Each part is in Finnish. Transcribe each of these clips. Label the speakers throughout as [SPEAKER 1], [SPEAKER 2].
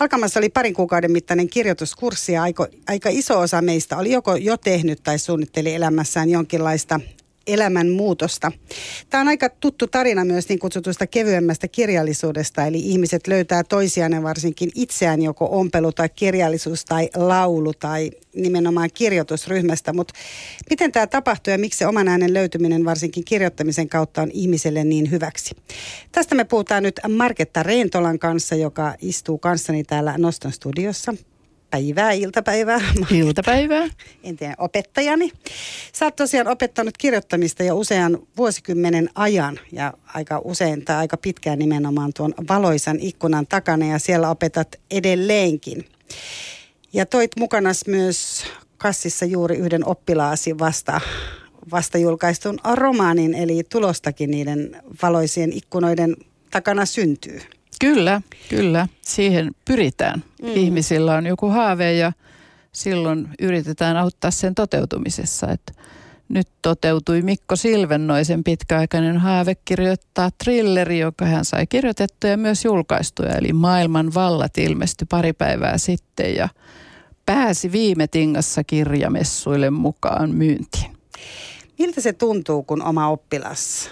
[SPEAKER 1] Alkamassa oli parin kuukauden mittainen kirjoituskurssi ja aika, aika iso osa meistä oli joko jo tehnyt tai suunnitteli elämässään jonkinlaista elämän muutosta. Tämä on aika tuttu tarina myös niin kutsutusta kevyemmästä kirjallisuudesta, eli ihmiset löytää toisiaan ja varsinkin itseään joko ompelu tai kirjallisuus tai laulu tai nimenomaan kirjoitusryhmästä. Mutta miten tämä tapahtuu ja miksi se oman äänen löytyminen varsinkin kirjoittamisen kautta on ihmiselle niin hyväksi? Tästä me puhutaan nyt Marketta Reentolan kanssa, joka istuu kanssani täällä Noston studiossa päivää, iltapäivää.
[SPEAKER 2] Iltapäivää.
[SPEAKER 1] Entinen opettajani. Sä oot tosiaan opettanut kirjoittamista jo usean vuosikymmenen ajan ja aika usein tai aika pitkään nimenomaan tuon valoisan ikkunan takana ja siellä opetat edelleenkin. Ja toit mukanas myös kassissa juuri yhden oppilaasi vasta, vasta julkaistun romaanin, eli tulostakin niiden valoisien ikkunoiden takana syntyy.
[SPEAKER 2] Kyllä, kyllä. Siihen pyritään. Mm. Ihmisillä on joku haave ja silloin yritetään auttaa sen toteutumisessa. Että nyt toteutui Mikko Silvennoisen pitkäaikainen haave kirjoittaa trilleri, joka hän sai kirjoitettua ja myös julkaistuja. Eli Maailman vallat ilmestyi pari päivää sitten ja pääsi viime tingassa kirjamessuille mukaan myyntiin.
[SPEAKER 1] Miltä se tuntuu, kun oma oppilas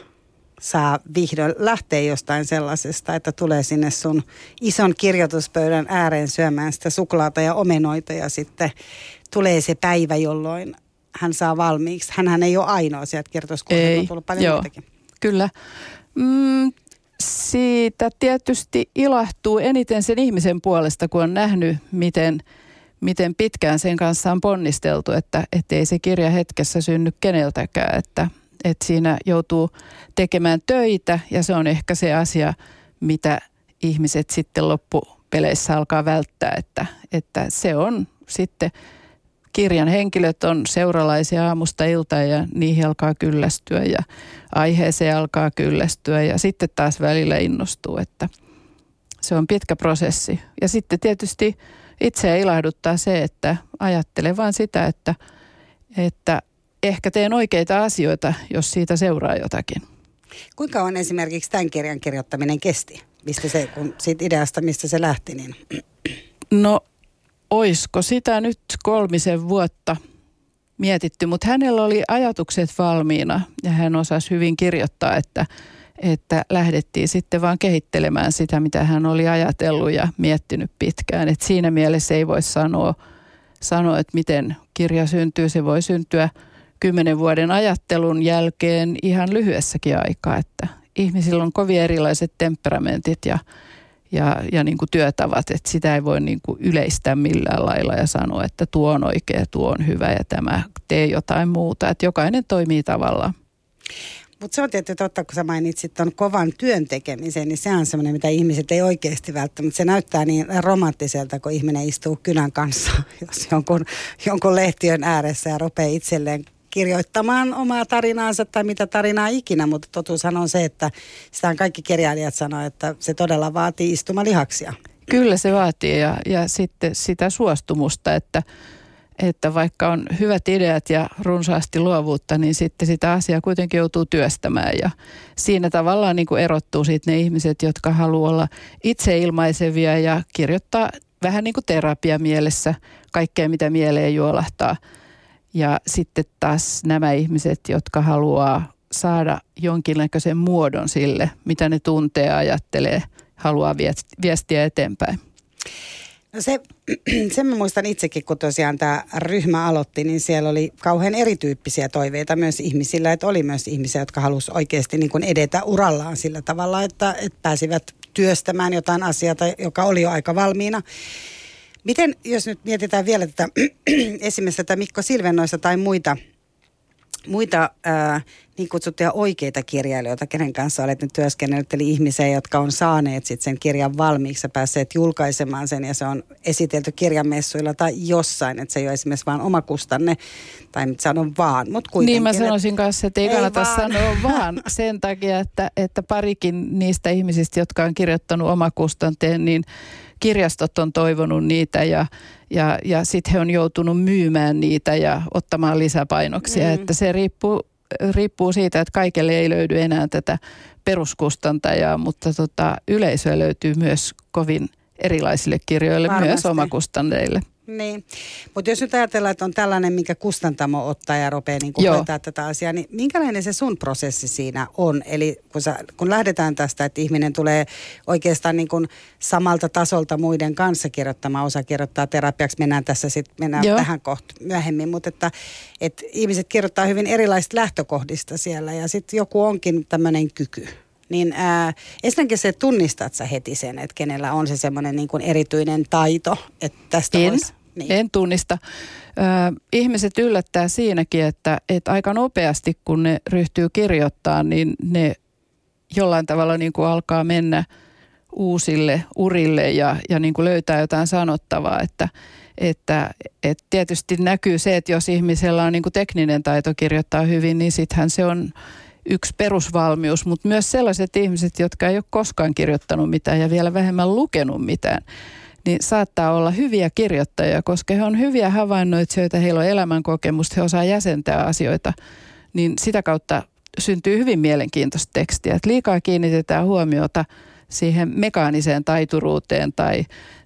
[SPEAKER 1] saa vihdoin lähteä jostain sellaisesta, että tulee sinne sun ison kirjoituspöydän ääreen syömään sitä suklaata ja omenoita ja sitten tulee se päivä, jolloin hän saa valmiiksi. Hänhän ei ole ainoa sieltä kirjoituskurssilta, on tullut paljon joo, muitakin.
[SPEAKER 2] Kyllä. Mm, siitä tietysti ilahtuu eniten sen ihmisen puolesta, kun on nähnyt, miten, miten pitkään sen kanssa on ponnisteltu, että ei se kirja hetkessä synny keneltäkään, että että siinä joutuu tekemään töitä ja se on ehkä se asia, mitä ihmiset sitten loppupeleissä alkaa välttää, että, että se on sitten kirjan henkilöt on seuralaisia aamusta iltaan ja niihin alkaa kyllästyä ja aiheeseen alkaa kyllästyä ja sitten taas välillä innostuu, että se on pitkä prosessi. Ja sitten tietysti itseä ilahduttaa se, että ajattelen vaan sitä, että, että ehkä teen oikeita asioita, jos siitä seuraa jotakin.
[SPEAKER 1] Kuinka on esimerkiksi tämän kirjan kirjoittaminen kesti? Mistä se, kun siitä ideasta, mistä se lähti? Niin...
[SPEAKER 2] No, oisko sitä nyt kolmisen vuotta mietitty, mutta hänellä oli ajatukset valmiina ja hän osasi hyvin kirjoittaa, että, että lähdettiin sitten vaan kehittelemään sitä, mitä hän oli ajatellut ja miettinyt pitkään. Et siinä mielessä ei voi sanoa, sanoa, että miten kirja syntyy. Se voi syntyä – kymmenen vuoden ajattelun jälkeen ihan lyhyessäkin aikaa, että ihmisillä on kovin erilaiset temperamentit ja, ja, ja niin kuin työtavat, että sitä ei voi niin kuin yleistää millään lailla ja sanoa, että tuo on oikea, tuo on hyvä ja tämä tee jotain muuta, että jokainen toimii tavallaan.
[SPEAKER 1] Mutta se on tietysti totta, kun sä mainitsit tuon kovan työn tekemisen, niin se on semmoinen, mitä ihmiset ei oikeasti välttämättä. Se näyttää niin romanttiselta, kun ihminen istuu kynän kanssa, jos jonkun, jonkun lehtiön ääressä ja rupeaa itselleen kirjoittamaan omaa tarinaansa tai mitä tarinaa ikinä, mutta totuushan on se, että sitä kaikki kirjailijat sanoo, että se todella vaatii istumalihaksia.
[SPEAKER 2] Kyllä se vaatii ja, ja sitten sitä suostumusta, että, että vaikka on hyvät ideat ja runsaasti luovuutta, niin sitten sitä asiaa kuitenkin joutuu työstämään ja siinä tavallaan niin kuin erottuu siitä ne ihmiset, jotka haluaa olla itseilmaisevia ja kirjoittaa vähän niin kuin terapia mielessä kaikkea, mitä mieleen juolahtaa – ja sitten taas nämä ihmiset, jotka haluaa saada jonkinlaisen muodon sille, mitä ne tuntee, ajattelee, haluaa viestiä eteenpäin.
[SPEAKER 1] No se, sen mä muistan itsekin, kun tosiaan tämä ryhmä aloitti, niin siellä oli kauhean erityyppisiä toiveita myös ihmisillä. Että oli myös ihmisiä, jotka halusivat oikeasti niin kuin edetä urallaan sillä tavalla, että, että pääsivät työstämään jotain asiaa, joka oli jo aika valmiina. Miten, jos nyt mietitään vielä tätä esimerkiksi tätä Mikko Silvennoista tai muita, muita ää, niin kutsuttuja oikeita kirjailijoita, kenen kanssa olet nyt työskennellyt, eli ihmisiä, jotka on saaneet sit sen kirjan valmiiksi ja päässeet julkaisemaan sen ja se on esitelty kirjamessuilla tai jossain, että se ei ole esimerkiksi vain omakustanne tai nyt sanon vaan, mutta kuitenkin.
[SPEAKER 2] Niin mä sanoisin kanssa, että ei, ei kannata vaan. sanoa vaan sen takia, että, että parikin niistä ihmisistä, jotka on kirjoittanut omakustanteen, niin kirjastot on toivonut niitä ja, ja, ja sitten he on joutunut myymään niitä ja ottamaan lisäpainoksia. Mm. Että se riippuu, riippuu siitä, että kaikille ei löydy enää tätä peruskustantajaa, mutta tota, yleisöä löytyy myös kovin erilaisille kirjoille, Varmasti. myös omakustanneille.
[SPEAKER 1] Niin, mutta jos nyt ajatellaan, että on tällainen, minkä kustantamo ottaa ja rupeaa niin hoitaa tätä asiaa, niin minkälainen se sun prosessi siinä on? Eli kun, sä, kun lähdetään tästä, että ihminen tulee oikeastaan niin kuin samalta tasolta muiden kanssa kirjoittamaan, osa kirjoittaa terapiaksi, mennään tässä sitten, mennään Joo. tähän kohta myöhemmin, mutta että, että ihmiset kirjoittaa hyvin erilaisista lähtökohdista siellä ja sitten joku onkin tämmöinen kyky niin ää, ensinnäkin se tunnistat sä heti sen, että kenellä on se semmoinen niin kuin erityinen taito, että tästä
[SPEAKER 2] en. Niin. En tunnista. Ö, ihmiset yllättää siinäkin, että, että aika nopeasti kun ne ryhtyy kirjoittaa, niin ne jollain tavalla niin kuin alkaa mennä uusille urille ja, ja niin kuin löytää jotain sanottavaa, että, että, että tietysti näkyy se, että jos ihmisellä on niin kuin tekninen taito kirjoittaa hyvin, niin sittenhän se on yksi perusvalmius, mutta myös sellaiset ihmiset, jotka ei ole koskaan kirjoittanut mitään ja vielä vähemmän lukenut mitään, niin saattaa olla hyviä kirjoittajia, koska he on hyviä havainnoitsijoita, heillä on elämänkokemusta, he osaa jäsentää asioita, niin sitä kautta syntyy hyvin mielenkiintoista tekstiä. Että liikaa kiinnitetään huomiota siihen mekaaniseen taituruuteen tai,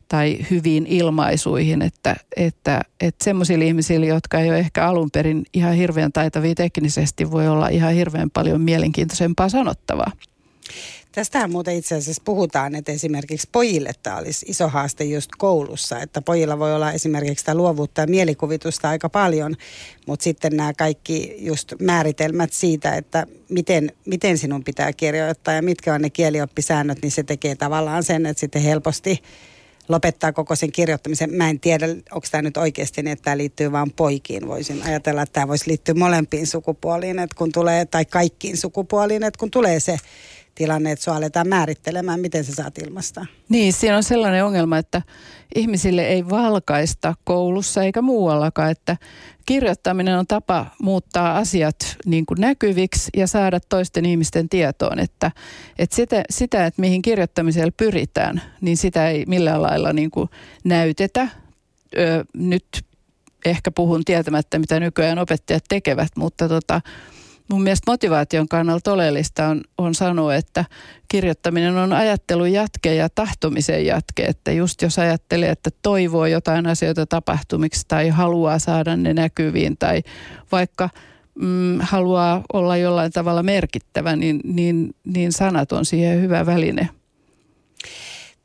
[SPEAKER 2] tai hyviin ilmaisuihin, että, että, että semmoisille ihmisille, jotka ei ole ehkä alun perin ihan hirveän taitavia teknisesti, voi olla ihan hirveän paljon mielenkiintoisempaa sanottavaa.
[SPEAKER 1] Tästähän muuten itse asiassa puhutaan, että esimerkiksi pojille tämä olisi iso haaste just koulussa, että pojilla voi olla esimerkiksi sitä luovuutta ja mielikuvitusta aika paljon, mutta sitten nämä kaikki just määritelmät siitä, että miten, miten sinun pitää kirjoittaa ja mitkä on ne kielioppisäännöt, niin se tekee tavallaan sen, että sitten helposti lopettaa koko sen kirjoittamisen. Mä en tiedä, onko tämä nyt oikeasti niin, että tämä liittyy vain poikiin. Voisin ajatella, että tämä voisi liittyä molempiin sukupuoliin, että kun tulee, tai kaikkiin sukupuoliin, että kun tulee se tilanne, että sua aletaan määrittelemään, miten sä saat ilmasta.
[SPEAKER 2] Niin, siinä on sellainen ongelma, että ihmisille ei valkaista koulussa eikä muuallakaan, että kirjoittaminen on tapa muuttaa asiat niin kuin näkyviksi ja saada toisten ihmisten tietoon, että, että sitä, sitä, että mihin kirjoittamisella pyritään, niin sitä ei millään lailla niin kuin näytetä. Ö, nyt ehkä puhun tietämättä, mitä nykyään opettajat tekevät, mutta tota, mun mielestä motivaation kannalta oleellista on, on sanoa, että kirjoittaminen on ajattelun jatke ja tahtomisen jatke. Että just jos ajattelee, että toivoo jotain asioita tapahtumiksi tai haluaa saada ne näkyviin tai vaikka mm, haluaa olla jollain tavalla merkittävä, niin, niin, niin sanat on siihen hyvä väline.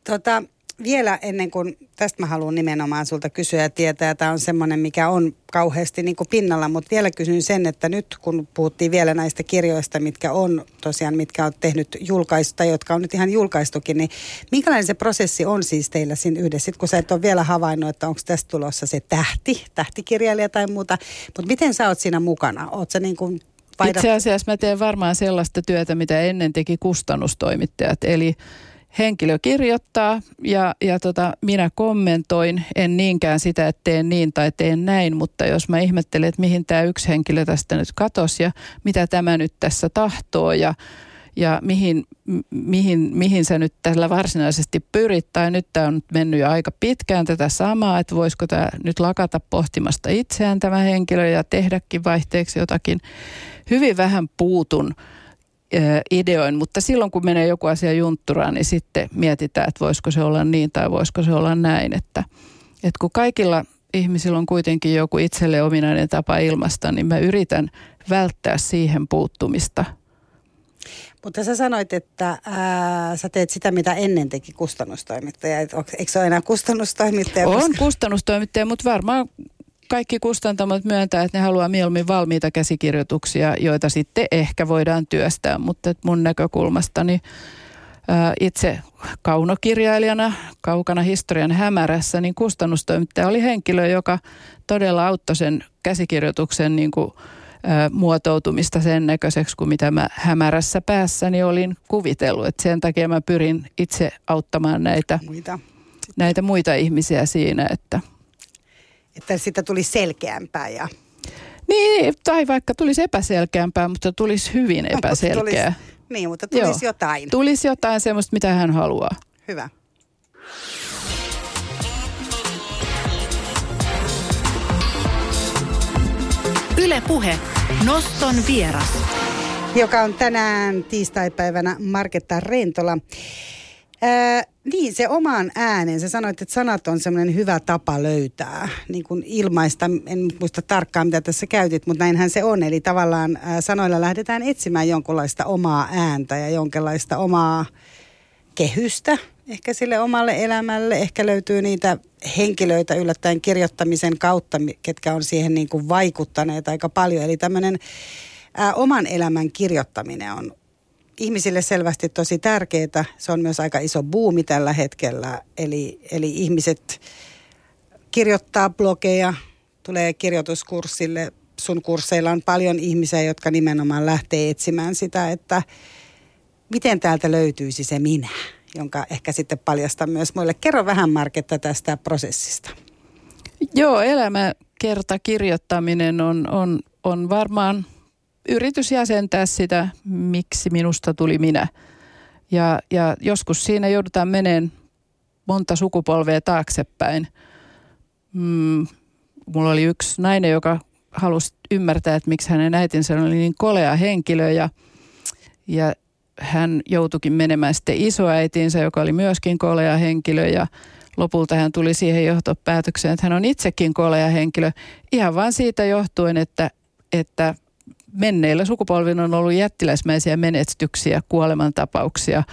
[SPEAKER 1] Tota, vielä ennen kuin, tästä mä haluan nimenomaan sulta kysyä ja tietää, tämä on semmoinen, mikä on kauheasti niin kuin pinnalla, mutta vielä kysyn sen, että nyt kun puhuttiin vielä näistä kirjoista, mitkä on tosiaan, mitkä on tehnyt julkaista, jotka on nyt ihan julkaistukin, niin minkälainen se prosessi on siis teillä siinä yhdessä, Sitten kun sä et ole vielä havainnut, että onko tästä tulossa se tähti, tähtikirjailija tai muuta, mutta miten sä oot siinä mukana? Oot sä niin kuin
[SPEAKER 2] Itse asiassa mä teen varmaan sellaista työtä, mitä ennen teki kustannustoimittajat, eli henkilö kirjoittaa ja, ja tota, minä kommentoin, en niinkään sitä, että teen niin tai teen näin, mutta jos mä ihmettelen, että mihin tämä yksi henkilö tästä nyt katosi ja mitä tämä nyt tässä tahtoo ja, ja mihin, mihin, mihin sä nyt tällä varsinaisesti pyrit, tai nyt tämä on mennyt jo aika pitkään tätä samaa, että voisiko tämä nyt lakata pohtimasta itseään tämä henkilö ja tehdäkin vaihteeksi jotakin. Hyvin vähän puutun ideoin, mutta silloin kun menee joku asia juntturaan, niin sitten mietitään, että voisiko se olla niin tai voisiko se olla näin. Että, että kun kaikilla ihmisillä on kuitenkin joku itselle ominainen tapa ilmasta, niin mä yritän välttää siihen puuttumista.
[SPEAKER 1] Mutta sä sanoit, että ää, sä teet sitä, mitä ennen teki kustannustoimittaja. Eikö se ole enää kustannustoimittaja?
[SPEAKER 2] On koska... kustannustoimittaja, mutta varmaan kaikki kustantamot myöntää, että ne haluaa mieluummin valmiita käsikirjoituksia, joita sitten ehkä voidaan työstää, mutta mun näkökulmastani itse kaunokirjailijana kaukana historian hämärässä, niin kustannustoimittaja oli henkilö, joka todella auttoi sen käsikirjoituksen niin kuin, muotoutumista sen näköiseksi kuin mitä mä hämärässä päässäni olin kuvitellut. Et sen takia mä pyrin itse auttamaan näitä muita, näitä muita ihmisiä siinä, että –
[SPEAKER 1] että sitä tuli selkeämpää ja...
[SPEAKER 2] Niin, tai vaikka tulisi epäselkeämpää, mutta tulisi hyvin epäselkeä.
[SPEAKER 1] tulisi, niin, mutta tulisi Joo, jotain.
[SPEAKER 2] Tulisi jotain semmoista, mitä hän haluaa.
[SPEAKER 1] Hyvä.
[SPEAKER 3] Yle Puhe. Noston vieras.
[SPEAKER 1] Joka on tänään tiistaipäivänä Marketta Rentola. Ää, Niin, se omaan äänen. Sä sanoit, että sanat on semmoinen hyvä tapa löytää, niin kuin ilmaista. En muista tarkkaan, mitä tässä käytit, mutta näinhän se on. Eli tavallaan ää, sanoilla lähdetään etsimään jonkunlaista omaa ääntä ja jonkinlaista omaa kehystä ehkä sille omalle elämälle. Ehkä löytyy niitä henkilöitä yllättäen kirjoittamisen kautta, ketkä on siihen niin kuin vaikuttaneet aika paljon. Eli tämmöinen ää, oman elämän kirjoittaminen on ihmisille selvästi tosi tärkeää. Se on myös aika iso buumi tällä hetkellä. Eli, eli ihmiset kirjoittaa blogeja, tulee kirjoituskurssille. Sun kursseilla on paljon ihmisiä, jotka nimenomaan lähtee etsimään sitä, että miten täältä löytyisi se minä, jonka ehkä sitten paljastan myös muille. Kerro vähän Marketta tästä prosessista.
[SPEAKER 2] Joo, elämäkerta kirjoittaminen on, on, on varmaan – yritys jäsentää sitä, miksi minusta tuli minä. Ja, ja joskus siinä joudutaan meneen monta sukupolvea taaksepäin. Mm, mulla oli yksi nainen, joka halusi ymmärtää, että miksi hänen äitinsä oli niin kolea henkilö ja, ja hän joutuikin menemään sitten isoäitinsä, joka oli myöskin kolea henkilö ja lopulta hän tuli siihen johtopäätökseen, että hän on itsekin kolea henkilö ihan vain siitä johtuen, että, että menneillä sukupolvilla on ollut jättiläismäisiä menestyksiä, kuolemantapauksia,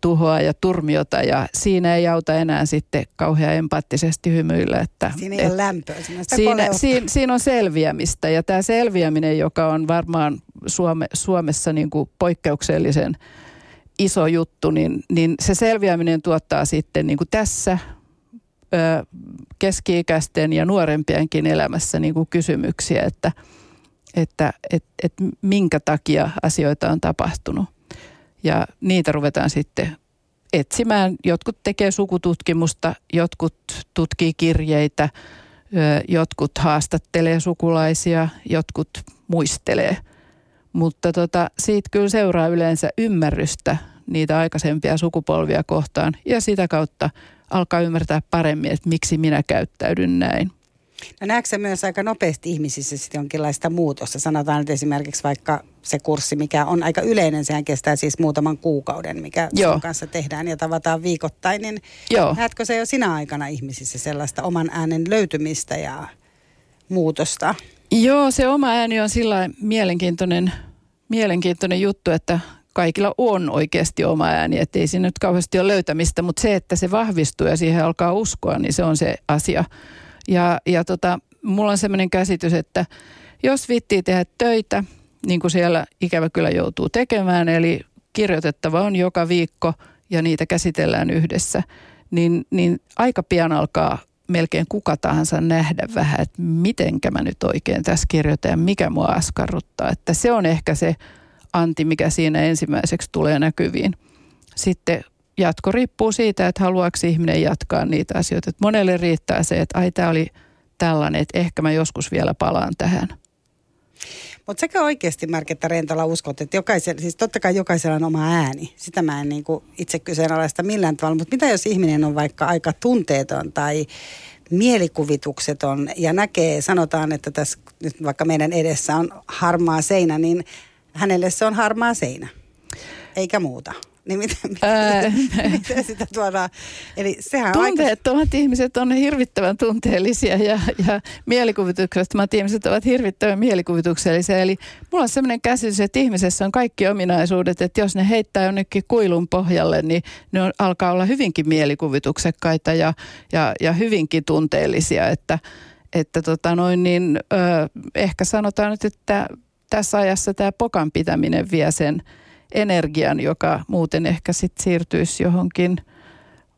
[SPEAKER 2] tuhoa ja turmiota ja siinä ei auta enää sitten kauhean empaattisesti hymyillä. Että,
[SPEAKER 1] siinä ei et, ole lämpöä. Siinä,
[SPEAKER 2] siinä, siinä, siinä on selviämistä ja tämä selviäminen, joka on varmaan Suome, Suomessa niin kuin poikkeuksellisen iso juttu, niin, niin se selviäminen tuottaa sitten niin kuin tässä ö, keski-ikäisten ja nuorempienkin elämässä niin kuin kysymyksiä, että – että et, et minkä takia asioita on tapahtunut. Ja niitä ruvetaan sitten etsimään. Jotkut tekee sukututkimusta, jotkut tutkii kirjeitä, jotkut haastattelee sukulaisia, jotkut muistelee. Mutta tota, siitä kyllä seuraa yleensä ymmärrystä niitä aikaisempia sukupolvia kohtaan ja sitä kautta alkaa ymmärtää paremmin, että miksi minä käyttäydyn näin.
[SPEAKER 1] No näetkö se myös aika nopeasti ihmisissä sitten jonkinlaista muutosta? Sanotaan nyt esimerkiksi vaikka se kurssi, mikä on aika yleinen, sehän kestää siis muutaman kuukauden, mikä Joo. sun kanssa tehdään ja tavataan viikoittain, niin Joo. näetkö se jo sinä aikana ihmisissä sellaista oman äänen löytymistä ja muutosta?
[SPEAKER 2] Joo, se oma ääni on sillä mielenkiintoinen, mielenkiintoinen juttu, että kaikilla on oikeasti oma ääni, että ei siinä nyt kauheasti ole löytämistä, mutta se, että se vahvistuu ja siihen alkaa uskoa, niin se on se asia. Ja, ja tota, mulla on sellainen käsitys, että jos vittii tehdä töitä, niin kuin siellä ikävä kyllä joutuu tekemään, eli kirjoitettava on joka viikko ja niitä käsitellään yhdessä, niin, niin aika pian alkaa melkein kuka tahansa nähdä vähän, että mitenkä mä nyt oikein tässä kirjoitan ja mikä mua askarruttaa. Että se on ehkä se anti, mikä siinä ensimmäiseksi tulee näkyviin. Sitten jatko riippuu siitä, että haluaako ihminen jatkaa niitä asioita. Että monelle riittää se, että ai tämä oli tällainen, että ehkä mä joskus vielä palaan tähän.
[SPEAKER 1] Mutta sekä oikeasti Marketta Rentola uskot, että jokaisella, siis totta kai jokaisella on oma ääni. Sitä mä en niinku itse kyseenalaista millään tavalla. Mutta mitä jos ihminen on vaikka aika tunteeton tai mielikuvitukseton ja näkee, sanotaan, että tässä nyt vaikka meidän edessä on harmaa seinä, niin hänelle se on harmaa seinä, eikä muuta. Niin miten, miten, miten sitä tuodaan? Eli sehän
[SPEAKER 2] Tunteettomat aika... ihmiset on hirvittävän tunteellisia ja, ja mielikuvituksettomat ihmiset ovat hirvittävän mielikuvituksellisia. Eli mulla on sellainen käsitys, että ihmisessä on kaikki ominaisuudet, että jos ne heittää jonnekin kuilun pohjalle, niin ne on, alkaa olla hyvinkin mielikuvituksekkaita ja, ja, ja hyvinkin tunteellisia. Että, että tota noin, niin, ö, ehkä sanotaan nyt, että tässä ajassa tämä pokan pitäminen vie sen – energian, joka muuten ehkä sitten siirtyisi johonkin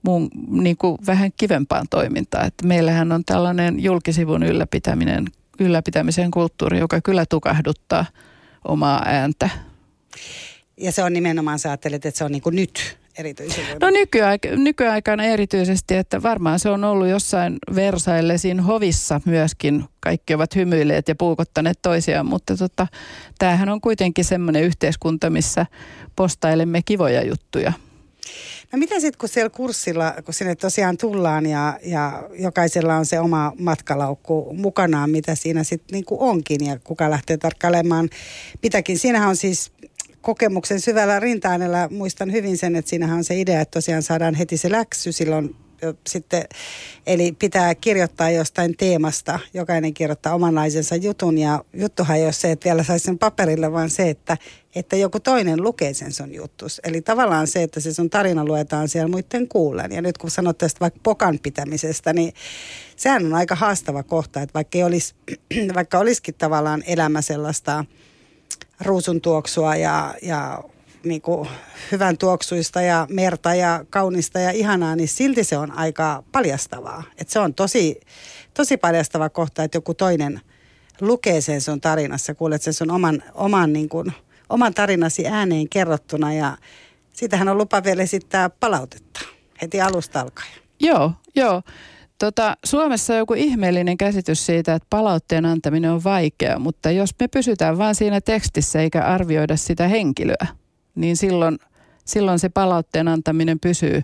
[SPEAKER 2] muun, niin kuin vähän kivempaan toimintaan. Että meillähän on tällainen julkisivun ylläpitäminen, ylläpitämisen kulttuuri, joka kyllä tukahduttaa omaa ääntä.
[SPEAKER 1] Ja se on nimenomaan, sä ajattelet, että se on niin kuin nyt erityisen
[SPEAKER 2] No nykyaik- nykyaikana erityisesti, että varmaan se on ollut jossain Versaillesin hovissa myöskin. Kaikki ovat hymyilleet ja puukottaneet toisiaan, mutta tota, tämähän on kuitenkin semmoinen yhteiskunta, missä postailemme kivoja juttuja.
[SPEAKER 1] No mitä sitten, kun siellä kurssilla, kun sinne tosiaan tullaan ja, ja jokaisella on se oma matkalaukku mukanaan, mitä siinä sitten niinku onkin ja kuka lähtee tarkkailemaan mitäkin. Siinähän on siis kokemuksen syvällä rinta muistan hyvin sen, että siinähän on se idea, että tosiaan saadaan heti se läksy silloin sitten, eli pitää kirjoittaa jostain teemasta, jokainen kirjoittaa oman naisensa jutun ja juttuhan ei ole se, että vielä saisi sen paperille, vaan se, että, että joku toinen lukee sen sun juttus. Eli tavallaan se, että se sun tarina luetaan siellä muiden kuullen. Ja nyt kun sanot tästä vaikka pokan pitämisestä, niin sehän on aika haastava kohta, että vaikka, ei olisi, vaikka olisikin tavallaan elämä sellaista ruusun tuoksua ja, ja niin kuin hyvän tuoksuista ja merta ja kaunista ja ihanaa, niin silti se on aika paljastavaa. Et se on tosi, tosi paljastava kohta, että joku toinen lukee sen sun tarinassa, kuulet sen sun oman, oman, niin kuin, oman tarinasi ääneen kerrottuna ja siitähän on lupa vielä esittää palautetta heti alusta alkaen.
[SPEAKER 2] Joo, joo. Tota, Suomessa on joku ihmeellinen käsitys siitä, että palautteen antaminen on vaikeaa, mutta jos me pysytään vain siinä tekstissä eikä arvioida sitä henkilöä, niin silloin, silloin se palautteen antaminen pysyy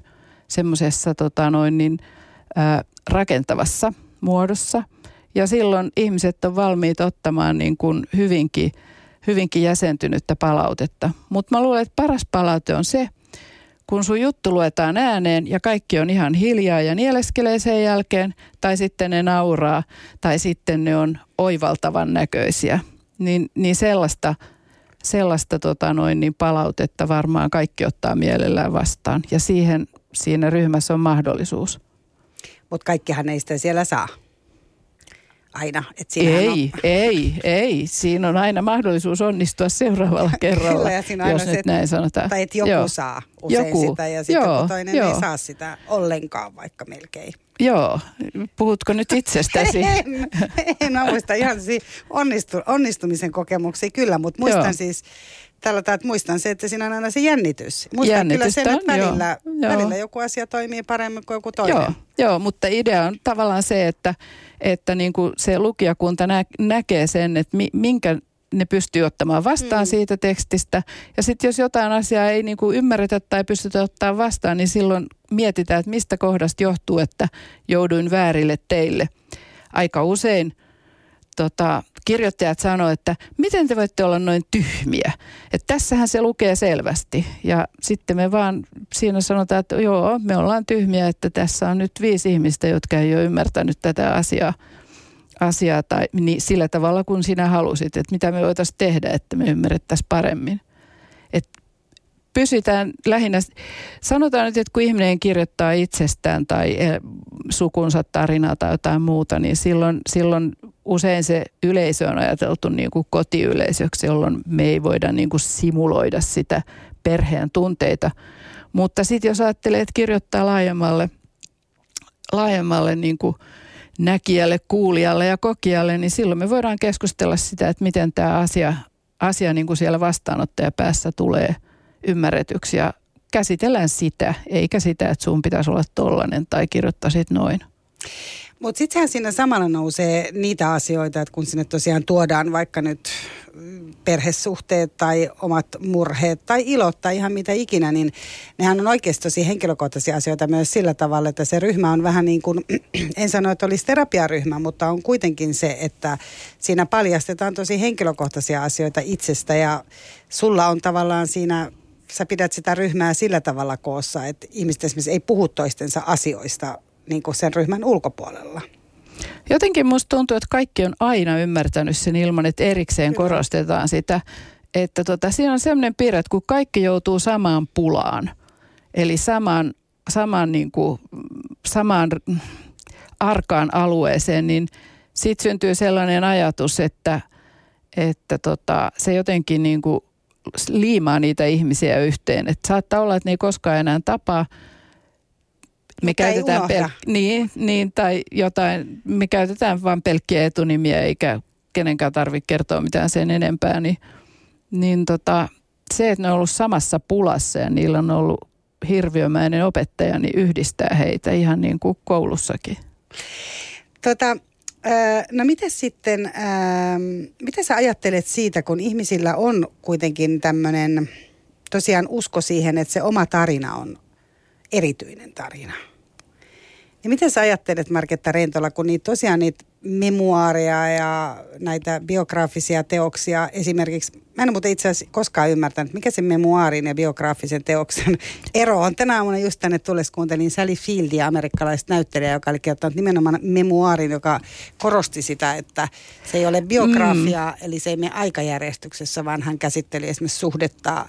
[SPEAKER 2] semmoisessa tota niin, rakentavassa muodossa. Ja silloin ihmiset on valmiit ottamaan niin kuin hyvinkin, hyvinkin jäsentynyttä palautetta. Mutta mä luulen, että paras palaute on se, kun sun juttu luetaan ääneen ja kaikki on ihan hiljaa ja nieleskelee sen jälkeen, tai sitten ne nauraa, tai sitten ne on oivaltavan näköisiä, niin, niin sellaista – sellaista tota noin, niin palautetta varmaan kaikki ottaa mielellään vastaan. Ja siihen siinä ryhmässä on mahdollisuus.
[SPEAKER 1] Mutta kaikkihan ei sitä siellä saa. Aina.
[SPEAKER 2] Et ei, on... ei, ei. Siinä on aina mahdollisuus onnistua seuraavalla kerralla, Kyllä, ja siinä jos nyt se, näin sanotaan.
[SPEAKER 1] Tai että joku joo. saa usein joku. sitä ja sitten joo, toinen joo. ei saa sitä ollenkaan vaikka melkein.
[SPEAKER 2] Joo, puhutko nyt itsestäsi?
[SPEAKER 1] en, en mä muista ihan onnistu, onnistumisen kokemuksia kyllä, mutta muistan Joo. siis tällä tavalla, että muistan se, että siinä on aina se jännitys. Muistan kyllä sen, että välillä, joo, välillä joku asia toimii paremmin kuin joku toinen.
[SPEAKER 2] Joo, joo mutta idea on tavallaan se, että, että niin kuin se lukijakunta nä, näkee sen, että mi, minkä ne pystyy ottamaan vastaan mm. siitä tekstistä. Ja sitten jos jotain asiaa ei niin kuin ymmärretä tai pystytä ottaa vastaan, niin silloin mietitään, että mistä kohdasta johtuu, että jouduin väärille teille. Aika usein tota, kirjoittajat sanoo, että miten te voitte olla noin tyhmiä. Että tässähän se lukee selvästi. Ja sitten me vaan siinä sanotaan, että joo, me ollaan tyhmiä, että tässä on nyt viisi ihmistä, jotka ei ole ymmärtänyt tätä asiaa asiaa tai niin sillä tavalla, kun sinä halusit, että mitä me voitaisiin tehdä, että me ymmärrettäisiin paremmin. Et pysytään lähinnä, sanotaan nyt, että kun ihminen kirjoittaa itsestään tai eh, sukunsa tarinaa tai jotain muuta, niin silloin, silloin usein se yleisö on ajateltu niin kuin kotiyleisöksi, jolloin me ei voida niin kuin simuloida sitä perheen tunteita. Mutta sitten jos ajattelee, että kirjoittaa laajemmalle, laajemmalle niin kuin – näkijälle, kuulijalle ja kokijalle, niin silloin me voidaan keskustella sitä, että miten tämä asia, asia niin kuin siellä vastaanottajapäässä tulee ymmärretyksi ja käsitellään sitä, eikä sitä, että sun pitäisi olla tollainen tai kirjoittaisit noin.
[SPEAKER 1] Mutta sittenhän siinä samalla nousee niitä asioita, että kun sinne tosiaan tuodaan vaikka nyt perhesuhteet tai omat murheet tai ilot tai ihan mitä ikinä, niin nehän on oikeasti tosi henkilökohtaisia asioita myös sillä tavalla, että se ryhmä on vähän niin kuin, en sano, että olisi terapiaryhmä, mutta on kuitenkin se, että siinä paljastetaan tosi henkilökohtaisia asioita itsestä ja sulla on tavallaan siinä sä pidät sitä ryhmää sillä tavalla koossa, että ihmiset esimerkiksi ei puhu toistensa asioista niin kuin sen ryhmän ulkopuolella.
[SPEAKER 2] Jotenkin musta tuntuu, että kaikki on aina ymmärtänyt sen ilman, että erikseen Kyllä. korostetaan sitä. Että tota, siinä on sellainen piirre, että kun kaikki joutuu samaan pulaan, eli samaan, samaan, niin kuin, samaan arkaan alueeseen, niin sitten syntyy sellainen ajatus, että, että tota, se jotenkin niin kuin liimaa niitä ihmisiä yhteen. Että saattaa olla, että ne ei koskaan enää tapaa, me käytetään pel- niin, niin, tai jotain, me käytetään vain pelkkiä etunimiä eikä kenenkään tarvitse kertoa mitään sen enempää, niin, niin tota, se, että ne on ollut samassa pulassa ja niillä on ollut hirviömäinen opettaja, niin yhdistää heitä ihan niin kuin koulussakin.
[SPEAKER 1] Tota, no miten sitten, mitä sä ajattelet siitä, kun ihmisillä on kuitenkin tämmöinen tosiaan usko siihen, että se oma tarina on erityinen tarina? Ja miten sä ajattelet, Marketta Rentola, kun niitä tosiaan niitä memuaareja ja näitä biograafisia teoksia esimerkiksi, mä en muuten itse asiassa koskaan ymmärtänyt, mikä se memuaarin ja biograafisen teoksen ero on. Tänä aamuna just tänne tulles kuuntelin Sally Fieldia, amerikkalaista näyttelijää, joka oli kirjoittanut nimenomaan memuaarin, joka korosti sitä, että se ei ole biografia, mm. eli se ei mene aikajärjestyksessä, vaan hän käsitteli esimerkiksi suhdetta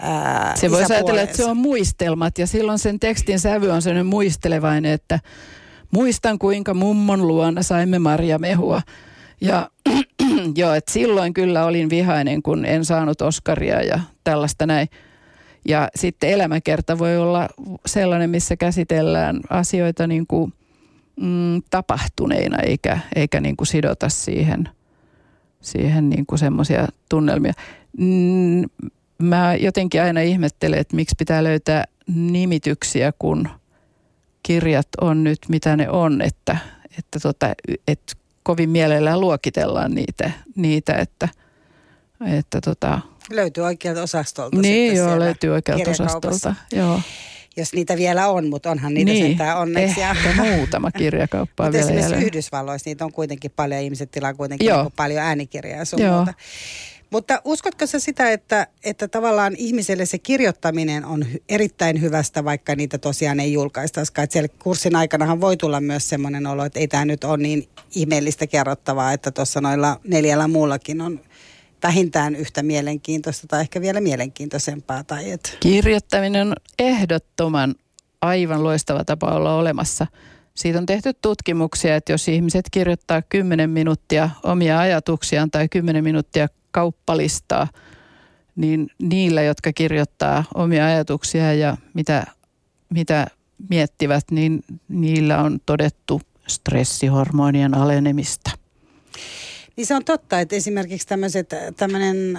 [SPEAKER 2] ää, Se voisi ajatella, että se on muistelmat ja silloin sen tekstin sävy on sellainen muistelevainen, että muistan kuinka mummon luona saimme marjamehua. Ja joo, että silloin kyllä olin vihainen, kun en saanut Oscaria ja tällaista näin. Ja sitten elämäkerta voi olla sellainen, missä käsitellään asioita niin kuin, mm, tapahtuneina, eikä, eikä niin kuin sidota siihen, siihen niin kuin semmoisia tunnelmia. Mm, mä jotenkin aina ihmettelen, että miksi pitää löytää nimityksiä, kun kirjat on nyt mitä ne on, että, että, tota, että kovin mielellään luokitellaan niitä, niitä että, että tota,
[SPEAKER 1] Löytyy oikealta osastolta.
[SPEAKER 2] Niin joo, löytyy oikealta osastolta, joo.
[SPEAKER 1] Jos niitä vielä on, mutta onhan niitä niin, sentään onneksi.
[SPEAKER 2] Ehkä muutama kirjakauppa on vielä
[SPEAKER 1] jäljellä. Yhdysvalloissa niitä on kuitenkin paljon, ihmiset tilaa kuitenkin Joo. paljon äänikirjaa ja sun Joo. muuta. Mutta uskotko sä sitä, että, että tavallaan ihmiselle se kirjoittaminen on erittäin hyvästä, vaikka niitä tosiaan ei julkaistaisikaan? Että siellä kurssin aikanahan voi tulla myös semmoinen olo, että ei tämä nyt ole niin ihmeellistä kerrottavaa, että tuossa noilla neljällä muullakin on vähintään yhtä mielenkiintoista tai ehkä vielä mielenkiintoisempaa. Tai et...
[SPEAKER 2] Kirjoittaminen on ehdottoman aivan loistava tapa olla olemassa. Siitä on tehty tutkimuksia, että jos ihmiset kirjoittaa 10 minuuttia omia ajatuksiaan tai 10 minuuttia kauppalistaa, niin niillä, jotka kirjoittaa omia ajatuksia ja mitä, mitä miettivät, niin niillä on todettu stressihormonien alenemista.
[SPEAKER 1] Niin se on totta, että esimerkiksi tämmöiset, tämmöinen,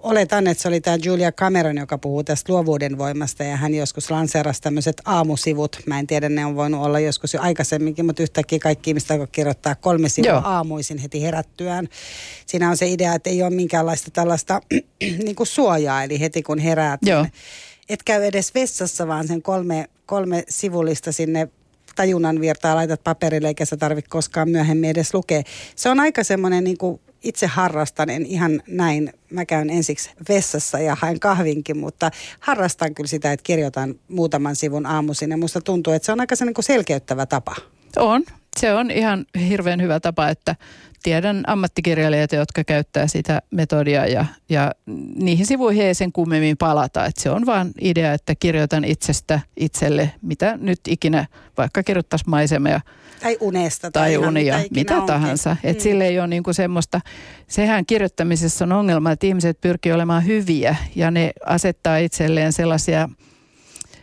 [SPEAKER 1] oletan, että se oli tämä Julia Cameron, joka puhuu tästä luovuuden voimasta ja hän joskus lanseerasi tämmöiset aamusivut. Mä en tiedä, ne on voinut olla joskus jo aikaisemminkin, mutta yhtäkkiä kaikki ihmiset alkoi kirjoittaa kolme sivua Joo. aamuisin heti herättyään. Siinä on se idea, että ei ole minkäänlaista tällaista niin kuin suojaa, eli heti kun heräät, Joo. Niin et käy edes vessassa, vaan sen kolme, kolme sivullista sinne tajunnan virtaa laitat paperille, eikä sä tarvitse koskaan myöhemmin edes lukea. Se on aika semmoinen niin kuin itse harrastan, en ihan näin. Mä käyn ensiksi vessassa ja haen kahvinkin, mutta harrastan kyllä sitä, että kirjoitan muutaman sivun aamuisin. Ja musta tuntuu, että se on aika se niin selkeyttävä tapa.
[SPEAKER 2] On. Se on ihan hirveän hyvä tapa, että tiedän ammattikirjailijoita, jotka käyttää sitä metodia ja, ja niihin sivuihin ei sen kummemmin palata. Että se on vaan idea, että kirjoitan itsestä itselle, mitä nyt ikinä, vaikka kirjoittaisi maisemia.
[SPEAKER 1] Tai unesta.
[SPEAKER 2] Tai, tai unia, mitä, mitä tahansa. Että mm. sille ei ole niinku semmoista, sehän kirjoittamisessa on ongelma, että ihmiset pyrkii olemaan hyviä ja ne asettaa itselleen sellaisia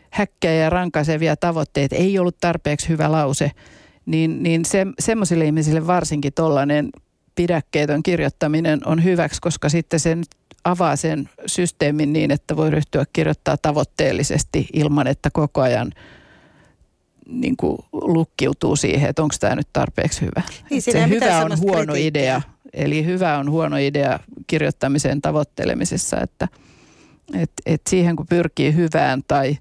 [SPEAKER 2] häkkejä ja rankaisevia tavoitteita. Ei ollut tarpeeksi hyvä lause niin, niin se, semmoisille ihmisille varsinkin tuollainen pidäkkeetön kirjoittaminen on hyväksi, koska sitten se avaa sen systeemin niin, että voi ryhtyä kirjoittaa tavoitteellisesti ilman, että koko ajan niin kuin lukkiutuu siihen, että onko tämä nyt tarpeeksi hyvä.
[SPEAKER 1] Niin,
[SPEAKER 2] se hyvä on huono kritiikkiä. idea. Eli hyvä on huono idea kirjoittamisen tavoittelemisessa, että et, et siihen kun pyrkii hyvään tai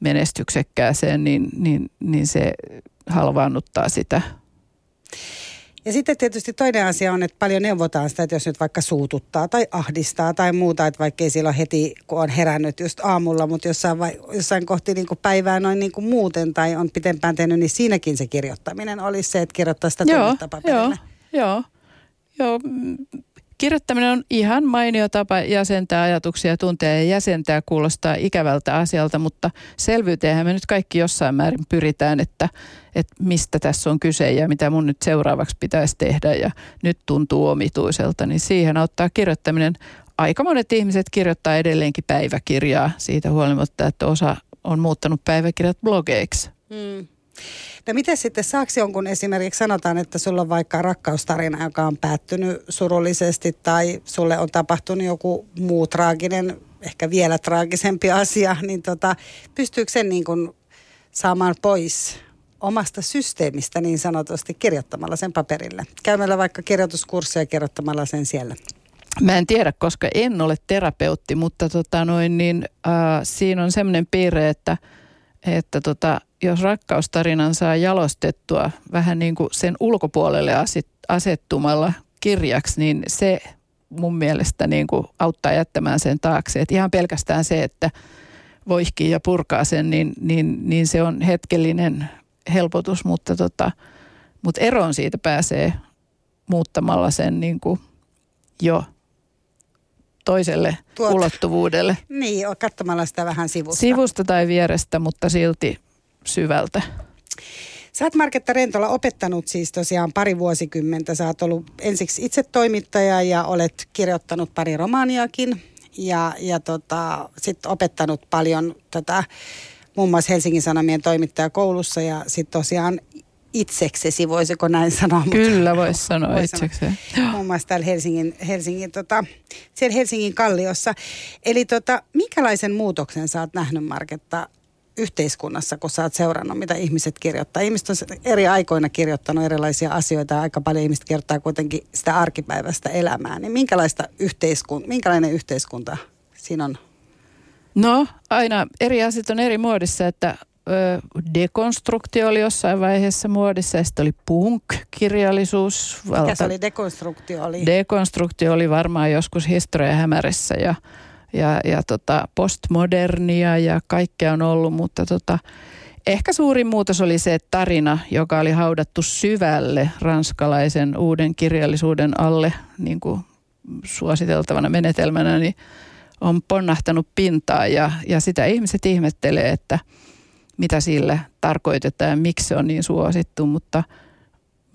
[SPEAKER 2] menestyksekkääseen, niin, niin, niin se halvaannuttaa sitä.
[SPEAKER 1] Ja sitten tietysti toinen asia on, että paljon neuvotaan sitä, että jos nyt vaikka suututtaa tai ahdistaa tai muuta, että vaikka ei silloin heti, kun on herännyt just aamulla, mutta jossain, vai, jossain kohti niin kuin päivää noin niin kuin muuten tai on pitempään tehnyt, niin siinäkin se kirjoittaminen olisi se, että kirjoittaa sitä joo,
[SPEAKER 2] joo, joo, joo. Kirjoittaminen on ihan mainio tapa jäsentää ajatuksia, tunteja ja jäsentää kuulostaa ikävältä asialta, mutta selvyyteenhän me nyt kaikki jossain määrin pyritään, että, että mistä tässä on kyse ja mitä mun nyt seuraavaksi pitäisi tehdä ja nyt tuntuu omituiselta, niin siihen auttaa kirjoittaminen. Aika monet ihmiset kirjoittaa edelleenkin päiväkirjaa siitä huolimatta, että osa on muuttanut päiväkirjat blogeiksi. Hmm.
[SPEAKER 1] No miten sitten, saako jonkun esimerkiksi sanotaan, että sulla on vaikka rakkaustarina, joka on päättynyt surullisesti tai sulle on tapahtunut joku muu traaginen, ehkä vielä traagisempi asia, niin tota, pystyykö sen niin kuin saamaan pois omasta systeemistä niin sanotusti kirjoittamalla sen paperille? Käymällä vaikka kirjoituskurssia ja kirjoittamalla sen siellä.
[SPEAKER 2] Mä en tiedä, koska en ole terapeutti, mutta tota noin, niin, äh, siinä on semmoinen piirre, että, että tota, jos rakkaustarinan saa jalostettua vähän niin kuin sen ulkopuolelle asettumalla kirjaksi, niin se mun mielestä niin kuin auttaa jättämään sen taakse. Et ihan pelkästään se, että voihkii ja purkaa sen, niin, niin, niin se on hetkellinen helpotus, mutta, tota, mutta eroon siitä pääsee muuttamalla sen niin kuin jo toiselle Tuot. ulottuvuudelle.
[SPEAKER 1] Niin, katsomalla sitä vähän sivusta.
[SPEAKER 2] Sivusta tai vierestä, mutta silti syvältä.
[SPEAKER 1] Sä oot Marketta Rentola opettanut siis tosiaan pari vuosikymmentä. Sä oot ollut ensiksi itse toimittaja ja olet kirjoittanut pari romaaniakin. Ja, ja tota, sitten opettanut paljon tätä muun muassa Helsingin Sanomien toimittajakoulussa ja sitten tosiaan itseksesi, voisiko näin sanoa?
[SPEAKER 2] Kyllä voisi sanoa vois itsekseen.
[SPEAKER 1] Muun muassa täällä Helsingin, Helsingin, tota, siellä Helsingin kalliossa. Eli tota, minkälaisen muutoksen sä oot nähnyt Marketta yhteiskunnassa, kun sä oot seurannut, mitä ihmiset kirjoittaa. Ihmiset on eri aikoina kirjoittanut erilaisia asioita ja aika paljon ihmiset kirjoittaa kuitenkin sitä arkipäiväistä elämää. Niin minkälaista yhteiskun, minkälainen yhteiskunta siinä on?
[SPEAKER 2] No, aina eri asiat on eri muodissa, että ö, dekonstruktio oli jossain vaiheessa muodissa ja sitten oli punk-kirjallisuus.
[SPEAKER 1] Mikä se oli dekonstruktio? Oli?
[SPEAKER 2] Dekonstruktio oli varmaan joskus historia hämärässä ja ja, ja tota postmodernia ja kaikkea on ollut, mutta tota, ehkä suurin muutos oli se että tarina, joka oli haudattu syvälle ranskalaisen uuden kirjallisuuden alle niin kuin suositeltavana menetelmänä, niin on ponnahtanut pintaa ja, ja sitä ihmiset ihmettelee, että mitä sille tarkoitetaan ja miksi se on niin suosittu, mutta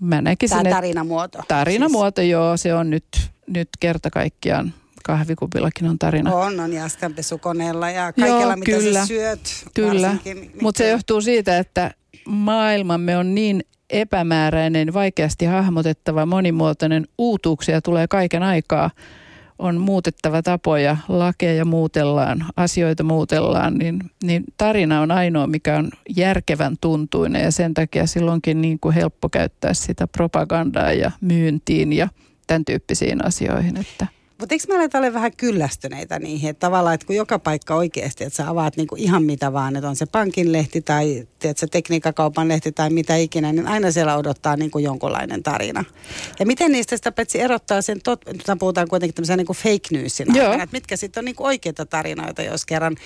[SPEAKER 2] mä näkisin,
[SPEAKER 1] Tämä tarinamuoto.
[SPEAKER 2] Tarinamuoto, siis. joo, se on nyt, nyt kerta kaikkiaan kahvikupillakin on tarina.
[SPEAKER 1] On, on jaskanpesukoneella ja kaikella, Joo, mitä kyllä, sä syöt.
[SPEAKER 2] Kyllä, mutta se johtuu siitä, että maailmamme on niin epämääräinen, vaikeasti hahmotettava, monimuotoinen, uutuuksia tulee kaiken aikaa. On muutettava tapoja, lakeja muutellaan, asioita muutellaan, niin, niin tarina on ainoa, mikä on järkevän tuntuinen ja sen takia silloinkin niin kuin helppo käyttää sitä propagandaa ja myyntiin ja tämän tyyppisiin asioihin. Että.
[SPEAKER 1] Mutta eikö me aleta ole vähän kyllästyneitä niihin, että tavallaan, että kun joka paikka oikeasti, että sä avaat niinku ihan mitä vaan, että on se pankin lehti tai tiedätkö, tekniikkakaupan lehti tai mitä ikinä, niin aina siellä odottaa niinku jonkunlainen tarina. Ja miten niistä sitä petsi erottaa sen, tot, puhutaan kuitenkin tämmöisen niinku fake newsin aikana, että mitkä sitten on niinku oikeita tarinoita, jos kerran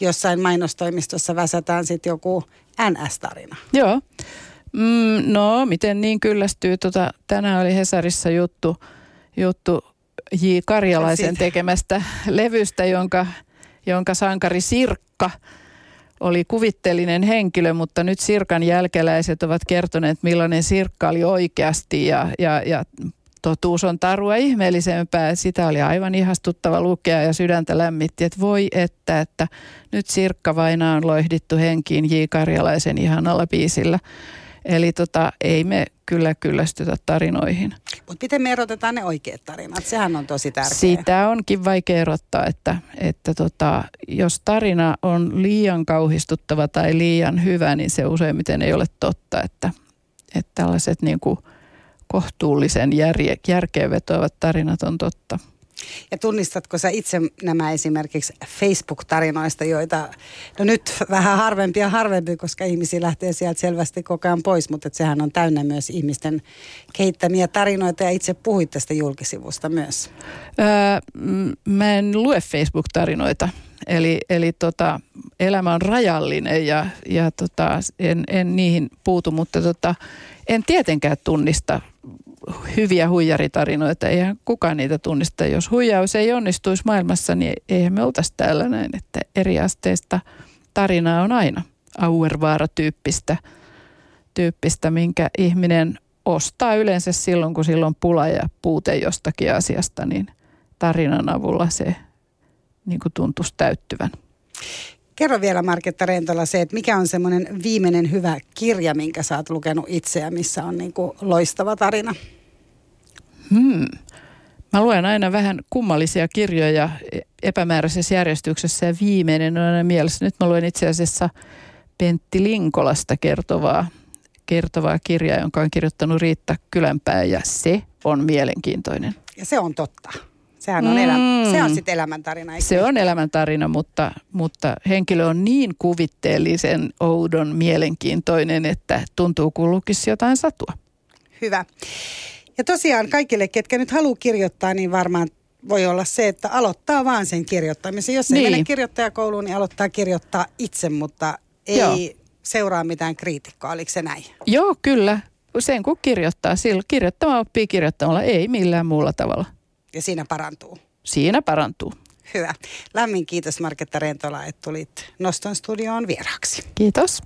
[SPEAKER 1] jossain mainostoimistossa väsätään sitten joku NS-tarina.
[SPEAKER 2] Joo. Mm, no, miten niin kyllästyy? Tota, tänään oli Hesarissa juttu, juttu J. Karjalaisen tekemästä levystä, jonka, jonka sankari Sirkka oli kuvittelinen henkilö, mutta nyt Sirkan jälkeläiset ovat kertoneet, millainen Sirkka oli oikeasti ja, ja, ja totuus on tarua ihmeellisempää. Sitä oli aivan ihastuttava lukea ja sydäntä lämmitti, että voi että, että nyt Sirkka vaina on loihdittu henkiin J. Karjalaisen ihanalla biisillä. Eli tota, ei me kyllä kyllästytä tarinoihin.
[SPEAKER 1] Mutta miten me erotetaan ne oikeat tarinat? Sehän on tosi tärkeää.
[SPEAKER 2] Sitä onkin vaikea erottaa, että, että tota, jos tarina on liian kauhistuttava tai liian hyvä, niin se useimmiten ei ole totta. Että, että tällaiset niin kuin kohtuullisen järje, järkeen vetoavat tarinat on totta.
[SPEAKER 1] Ja tunnistatko sä itse nämä esimerkiksi Facebook-tarinoista, joita no nyt vähän harvempi ja harvempi, koska ihmisiä lähtee sieltä selvästi koko ajan pois, mutta sehän on täynnä myös ihmisten kehittämiä tarinoita ja itse puhuit tästä julkisivusta myös.
[SPEAKER 2] Öö, mä en lue Facebook-tarinoita. Eli, eli tota, elämä on rajallinen ja, ja tota, en, en niihin puutu, mutta tota, en tietenkään tunnista hyviä huijaritarinoita. Eihän kukaan niitä tunnista. Jos huijaus ei onnistuisi maailmassa, niin eihän me oltaisi täällä näin. Että eri asteista tarinaa on aina Auervaara-tyyppistä, tyyppistä, minkä ihminen ostaa yleensä silloin, kun silloin pula ja puute jostakin asiasta, niin tarinan avulla se niin kuin tuntuisi täyttyvän.
[SPEAKER 1] Kerro vielä Marketta Rentola se, että mikä on semmoinen viimeinen hyvä kirja, minkä sä oot lukenut itseä, missä on niin kuin loistava tarina?
[SPEAKER 2] Hmm. Mä luen aina vähän kummallisia kirjoja epämääräisessä järjestyksessä ja viimeinen on aina mielessä. Nyt mä luen itse asiassa Pentti Linkolasta kertovaa, kertovaa kirjaa, jonka on kirjoittanut Riitta Kylänpää ja se on mielenkiintoinen.
[SPEAKER 1] Ja se on totta. Sehän on, elä, se on sitten elämäntarina. Eikö?
[SPEAKER 2] Se on elämäntarina, mutta, mutta henkilö on niin kuvitteellisen, oudon, mielenkiintoinen, että tuntuu kuin lukisi jotain satua.
[SPEAKER 1] Hyvä. Ja tosiaan kaikille, ketkä nyt haluaa kirjoittaa, niin varmaan voi olla se, että aloittaa vaan sen kirjoittamisen. Jos ei
[SPEAKER 2] Niin.
[SPEAKER 1] mene kirjoittajakouluun, niin aloittaa kirjoittaa itse, mutta ei
[SPEAKER 2] Joo.
[SPEAKER 1] seuraa mitään kriitikkoa. Oliko se näin?
[SPEAKER 2] Joo, kyllä. Sen kun kirjoittaa, kirjoittamaan oppii kirjoittamalla, ei millään muulla tavalla.
[SPEAKER 1] Ja siinä parantuu.
[SPEAKER 2] Siinä parantuu.
[SPEAKER 1] Hyvä. Lämmin kiitos Marketta Rentola, että tulit Noston studioon vieraaksi.
[SPEAKER 2] Kiitos.